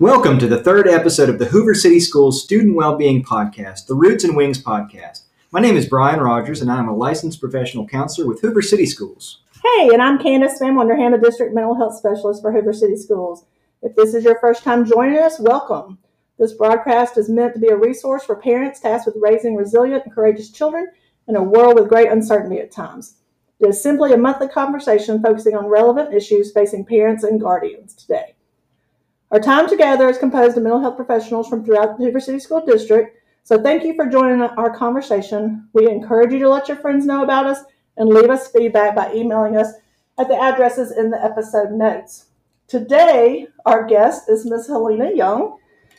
Welcome to the third episode of the Hoover City Schools Student Wellbeing Podcast, the Roots and Wings Podcast. My name is Brian Rogers, and I am a licensed professional counselor with Hoover City Schools. Hey, and I'm Candace Van Wonderham, the District Mental Health Specialist for Hoover City Schools. If this is your first time joining us, welcome. This broadcast is meant to be a resource for parents tasked with raising resilient and courageous children in a world with great uncertainty at times. It is simply a monthly conversation focusing on relevant issues facing parents and guardians today. Our time together is composed of mental health professionals from throughout the Hoover City School District. So thank you for joining our conversation. We encourage you to let your friends know about us and leave us feedback by emailing us at the addresses in the episode notes. Today, our guest is Ms. Helena Young.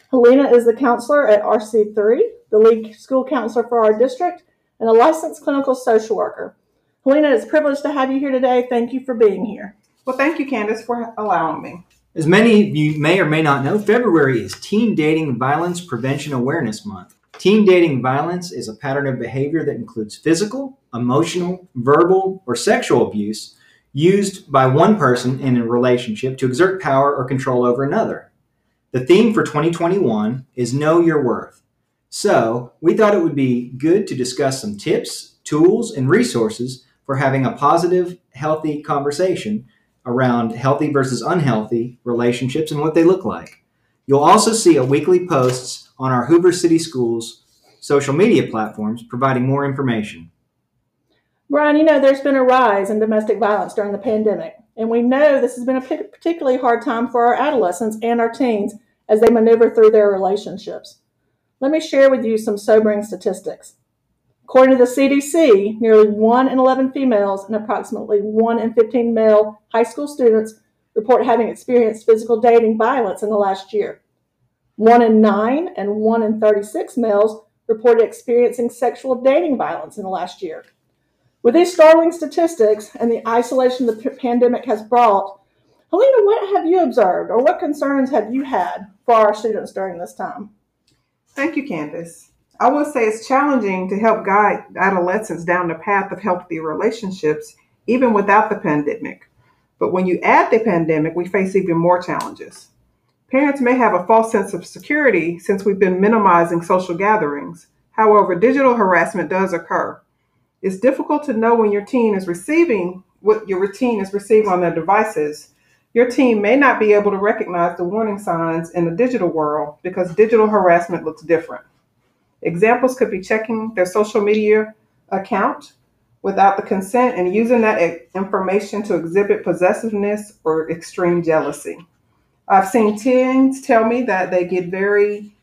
Helena is the counselor at RC3, the lead school counselor for our district, and a licensed clinical social worker. Helena, it's a privilege to have you here today. Thank you for being here. Well, thank you, Candace, for allowing me. As many of you may or may not know, February is Teen Dating Violence Prevention Awareness Month. Teen dating violence is a pattern of behavior that includes physical, emotional, verbal, or sexual abuse used by one person in a relationship to exert power or control over another. The theme for 2021 is Know Your Worth. So, we thought it would be good to discuss some tips, tools, and resources for having a positive, healthy conversation around healthy versus unhealthy relationships and what they look like. You'll also see a weekly posts on our Hoover City Schools social media platforms providing more information. Brian, you know, there's been a rise in domestic violence during the pandemic, and we know this has been a particularly hard time for our adolescents and our teens as they maneuver through their relationships. Let me share with you some sobering statistics. According to the CDC, nearly 1 in 11 females and approximately 1 in 15 male high school students report having experienced physical dating violence in the last year. 1 in 9 and 1 in 36 males reported experiencing sexual dating violence in the last year. With these startling statistics and the isolation the pandemic has brought, Helena, what have you observed or what concerns have you had for our students during this time? Thank you, Candace. I would say it's challenging to help guide adolescents down the path of healthy relationships, even without the pandemic. But when you add the pandemic, we face even more challenges. Parents may have a false sense of security since we've been minimizing social gatherings. However, digital harassment does occur. It's difficult to know when your teen is receiving what your teen is receiving on their devices. Your teen may not be able to recognize the warning signs in the digital world because digital harassment looks different. Examples could be checking their social media account without the consent and using that information to exhibit possessiveness or extreme jealousy. I've seen teens tell me that they get very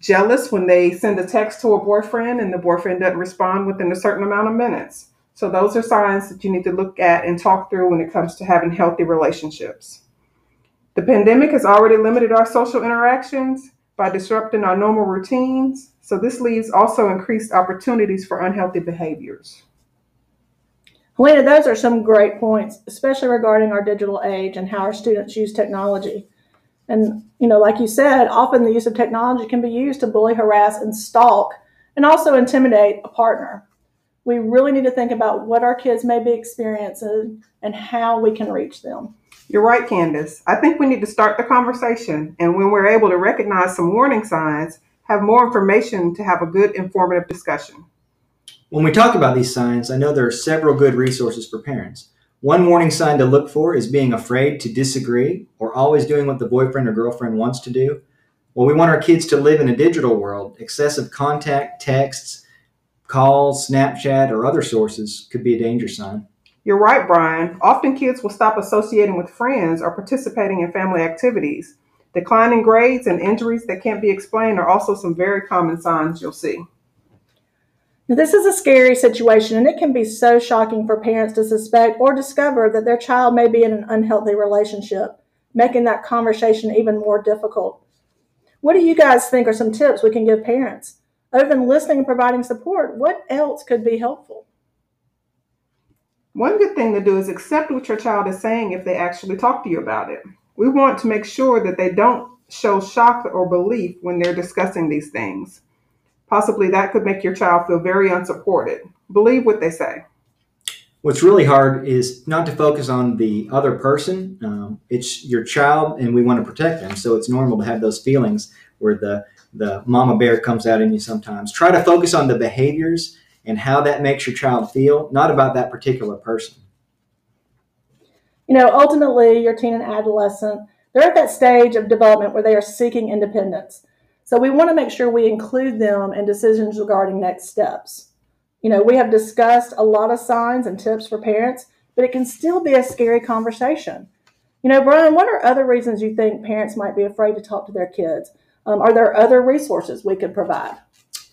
jealous when they send a text to a boyfriend and the boyfriend doesn't respond within a certain amount of minutes. So, those are signs that you need to look at and talk through when it comes to having healthy relationships. The pandemic has already limited our social interactions by disrupting our normal routines so this leaves also increased opportunities for unhealthy behaviors. Helena, those are some great points, especially regarding our digital age and how our students use technology. And, you know, like you said, often the use of technology can be used to bully, harass, and stalk, and also intimidate a partner. We really need to think about what our kids may be experiencing and how we can reach them. You're right, Candace. I think we need to start the conversation. And when we're able to recognize some warning signs, have more information to have a good informative discussion. When we talk about these signs, I know there are several good resources for parents. One warning sign to look for is being afraid to disagree or always doing what the boyfriend or girlfriend wants to do. Well, we want our kids to live in a digital world. Excessive contact, texts, calls, Snapchat, or other sources could be a danger sign. You're right, Brian. Often kids will stop associating with friends or participating in family activities Declining grades and injuries that can't be explained are also some very common signs you'll see. Now, this is a scary situation, and it can be so shocking for parents to suspect or discover that their child may be in an unhealthy relationship, making that conversation even more difficult. What do you guys think are some tips we can give parents? Other than listening and providing support, what else could be helpful? One good thing to do is accept what your child is saying if they actually talk to you about it. We want to make sure that they don't show shock or belief when they're discussing these things. Possibly that could make your child feel very unsupported. Believe what they say. What's really hard is not to focus on the other person. Um, it's your child, and we want to protect them. So it's normal to have those feelings where the the mama bear comes out in you sometimes. Try to focus on the behaviors and how that makes your child feel, not about that particular person. You know, ultimately, your teen and adolescent, they're at that stage of development where they are seeking independence. So we want to make sure we include them in decisions regarding next steps. You know, we have discussed a lot of signs and tips for parents, but it can still be a scary conversation. You know, Brian, what are other reasons you think parents might be afraid to talk to their kids? Um, are there other resources we could provide?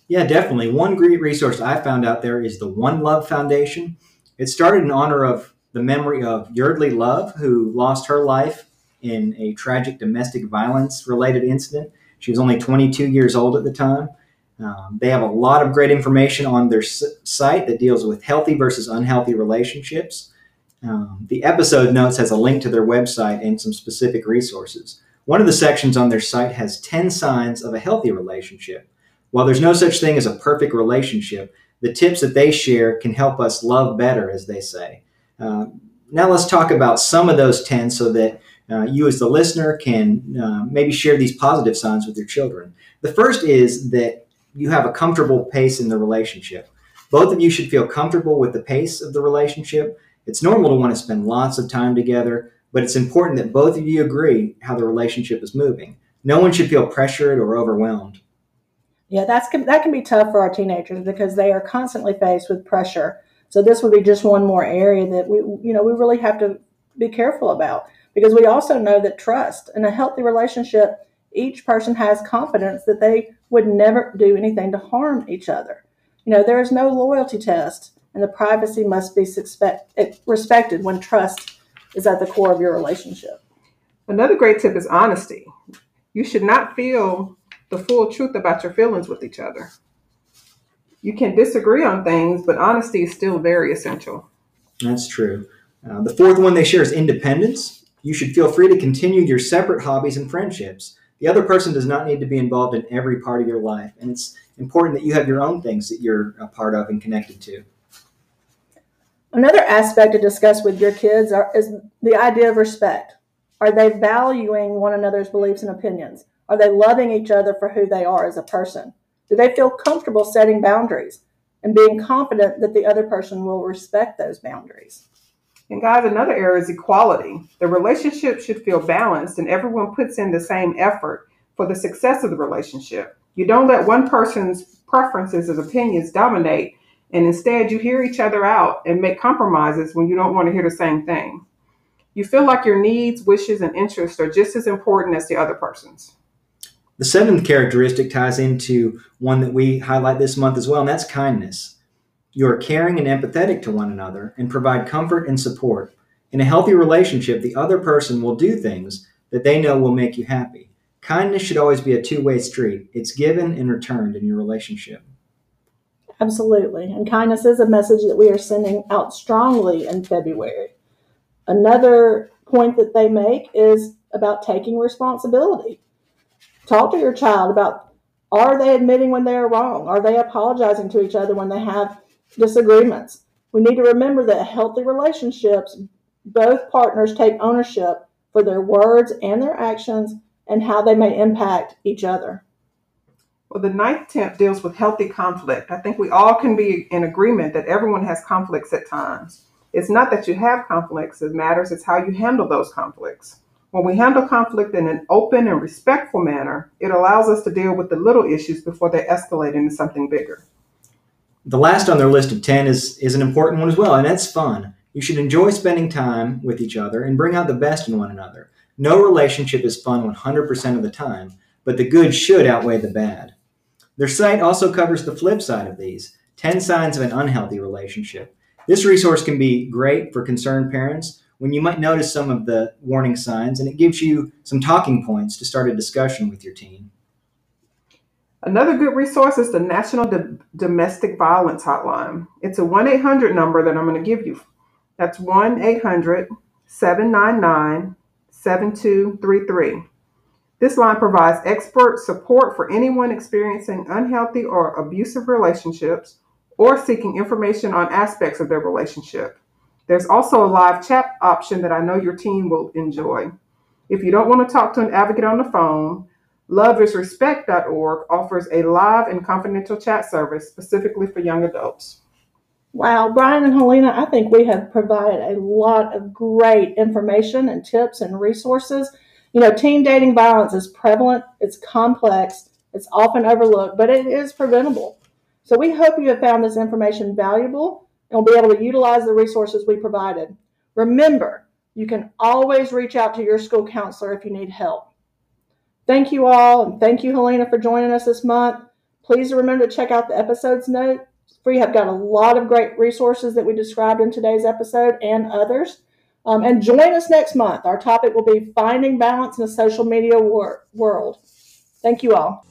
Yeah, definitely. One great resource I found out there is the One Love Foundation. It started in honor of the memory of Yeardley Love, who lost her life in a tragic domestic violence related incident. She was only 22 years old at the time. Um, they have a lot of great information on their s- site that deals with healthy versus unhealthy relationships. Um, the episode notes has a link to their website and some specific resources. One of the sections on their site has 10 signs of a healthy relationship. While there's no such thing as a perfect relationship, the tips that they share can help us love better, as they say. Uh, now let's talk about some of those 10 so that uh, you, as the listener, can uh, maybe share these positive signs with your children. The first is that you have a comfortable pace in the relationship. Both of you should feel comfortable with the pace of the relationship. It's normal to want to spend lots of time together, but it's important that both of you agree how the relationship is moving. No one should feel pressured or overwhelmed. Yeah, that's that can be tough for our teenagers because they are constantly faced with pressure. So this would be just one more area that we you know we really have to be careful about because we also know that trust in a healthy relationship each person has confidence that they would never do anything to harm each other. You know, there is no loyalty test, and the privacy must be suspect, eh, respected when trust is at the core of your relationship. Another great tip is honesty. You should not feel the full truth about your feelings with each other. You can disagree on things, but honesty is still very essential. That's true. Uh, the fourth one they share is independence. You should feel free to continue your separate hobbies and friendships. The other person does not need to be involved in every part of your life, and it's important that you have your own things that you're a part of and connected to. Another aspect to discuss with your kids are, is the idea of respect. Are they valuing one another's beliefs and opinions? Are they loving each other for who they are as a person? Do they feel comfortable setting boundaries and being confident that the other person will respect those boundaries? And guys, another area is equality. The relationship should feel balanced and everyone puts in the same effort for the success of the relationship. You don't let one person's preferences and opinions dominate, and instead you hear each other out and make compromises when you don't want to hear the same thing. You feel like your needs, wishes, and interests are just as important as the other person's. The seventh characteristic ties into one that we highlight this month as well, and that's kindness. You are caring and empathetic to one another and provide comfort and support. In a healthy relationship, the other person will do things that they know will make you happy. Kindness should always be a two way street, it's given and returned in your relationship. Absolutely. And kindness is a message that we are sending out strongly in February. Another point that they make is about taking responsibility. Talk to your child about are they admitting when they are wrong? Are they apologizing to each other when they have disagreements? We need to remember that healthy relationships, both partners take ownership for their words and their actions and how they may impact each other. Well, the ninth tip deals with healthy conflict. I think we all can be in agreement that everyone has conflicts at times. It's not that you have conflicts it matters, it's how you handle those conflicts. When we handle conflict in an open and respectful manner, it allows us to deal with the little issues before they escalate into something bigger. The last on their list of 10 is, is an important one as well, and that's fun. You should enjoy spending time with each other and bring out the best in one another. No relationship is fun 100% of the time, but the good should outweigh the bad. Their site also covers the flip side of these 10 signs of an unhealthy relationship. This resource can be great for concerned parents when you might notice some of the warning signs, and it gives you some talking points to start a discussion with your teen. Another good resource is the National D- Domestic Violence Hotline. It's a 1 800 number that I'm going to give you. That's 1 800 799 7233. This line provides expert support for anyone experiencing unhealthy or abusive relationships or seeking information on aspects of their relationship. There's also a live chat option that I know your team will enjoy. If you don't want to talk to an advocate on the phone, loveisrespect.org offers a live and confidential chat service specifically for young adults. Wow, Brian and Helena, I think we have provided a lot of great information and tips and resources. You know, teen dating violence is prevalent, it's complex, it's often overlooked, but it is preventable. So we hope you have found this information valuable and will be able to utilize the resources we provided. Remember, you can always reach out to your school counselor if you need help. Thank you all, and thank you, Helena, for joining us this month. Please remember to check out the episode's note. We have got a lot of great resources that we described in today's episode and others. Um, and join us next month. Our topic will be finding balance in a social media wor- world. Thank you all.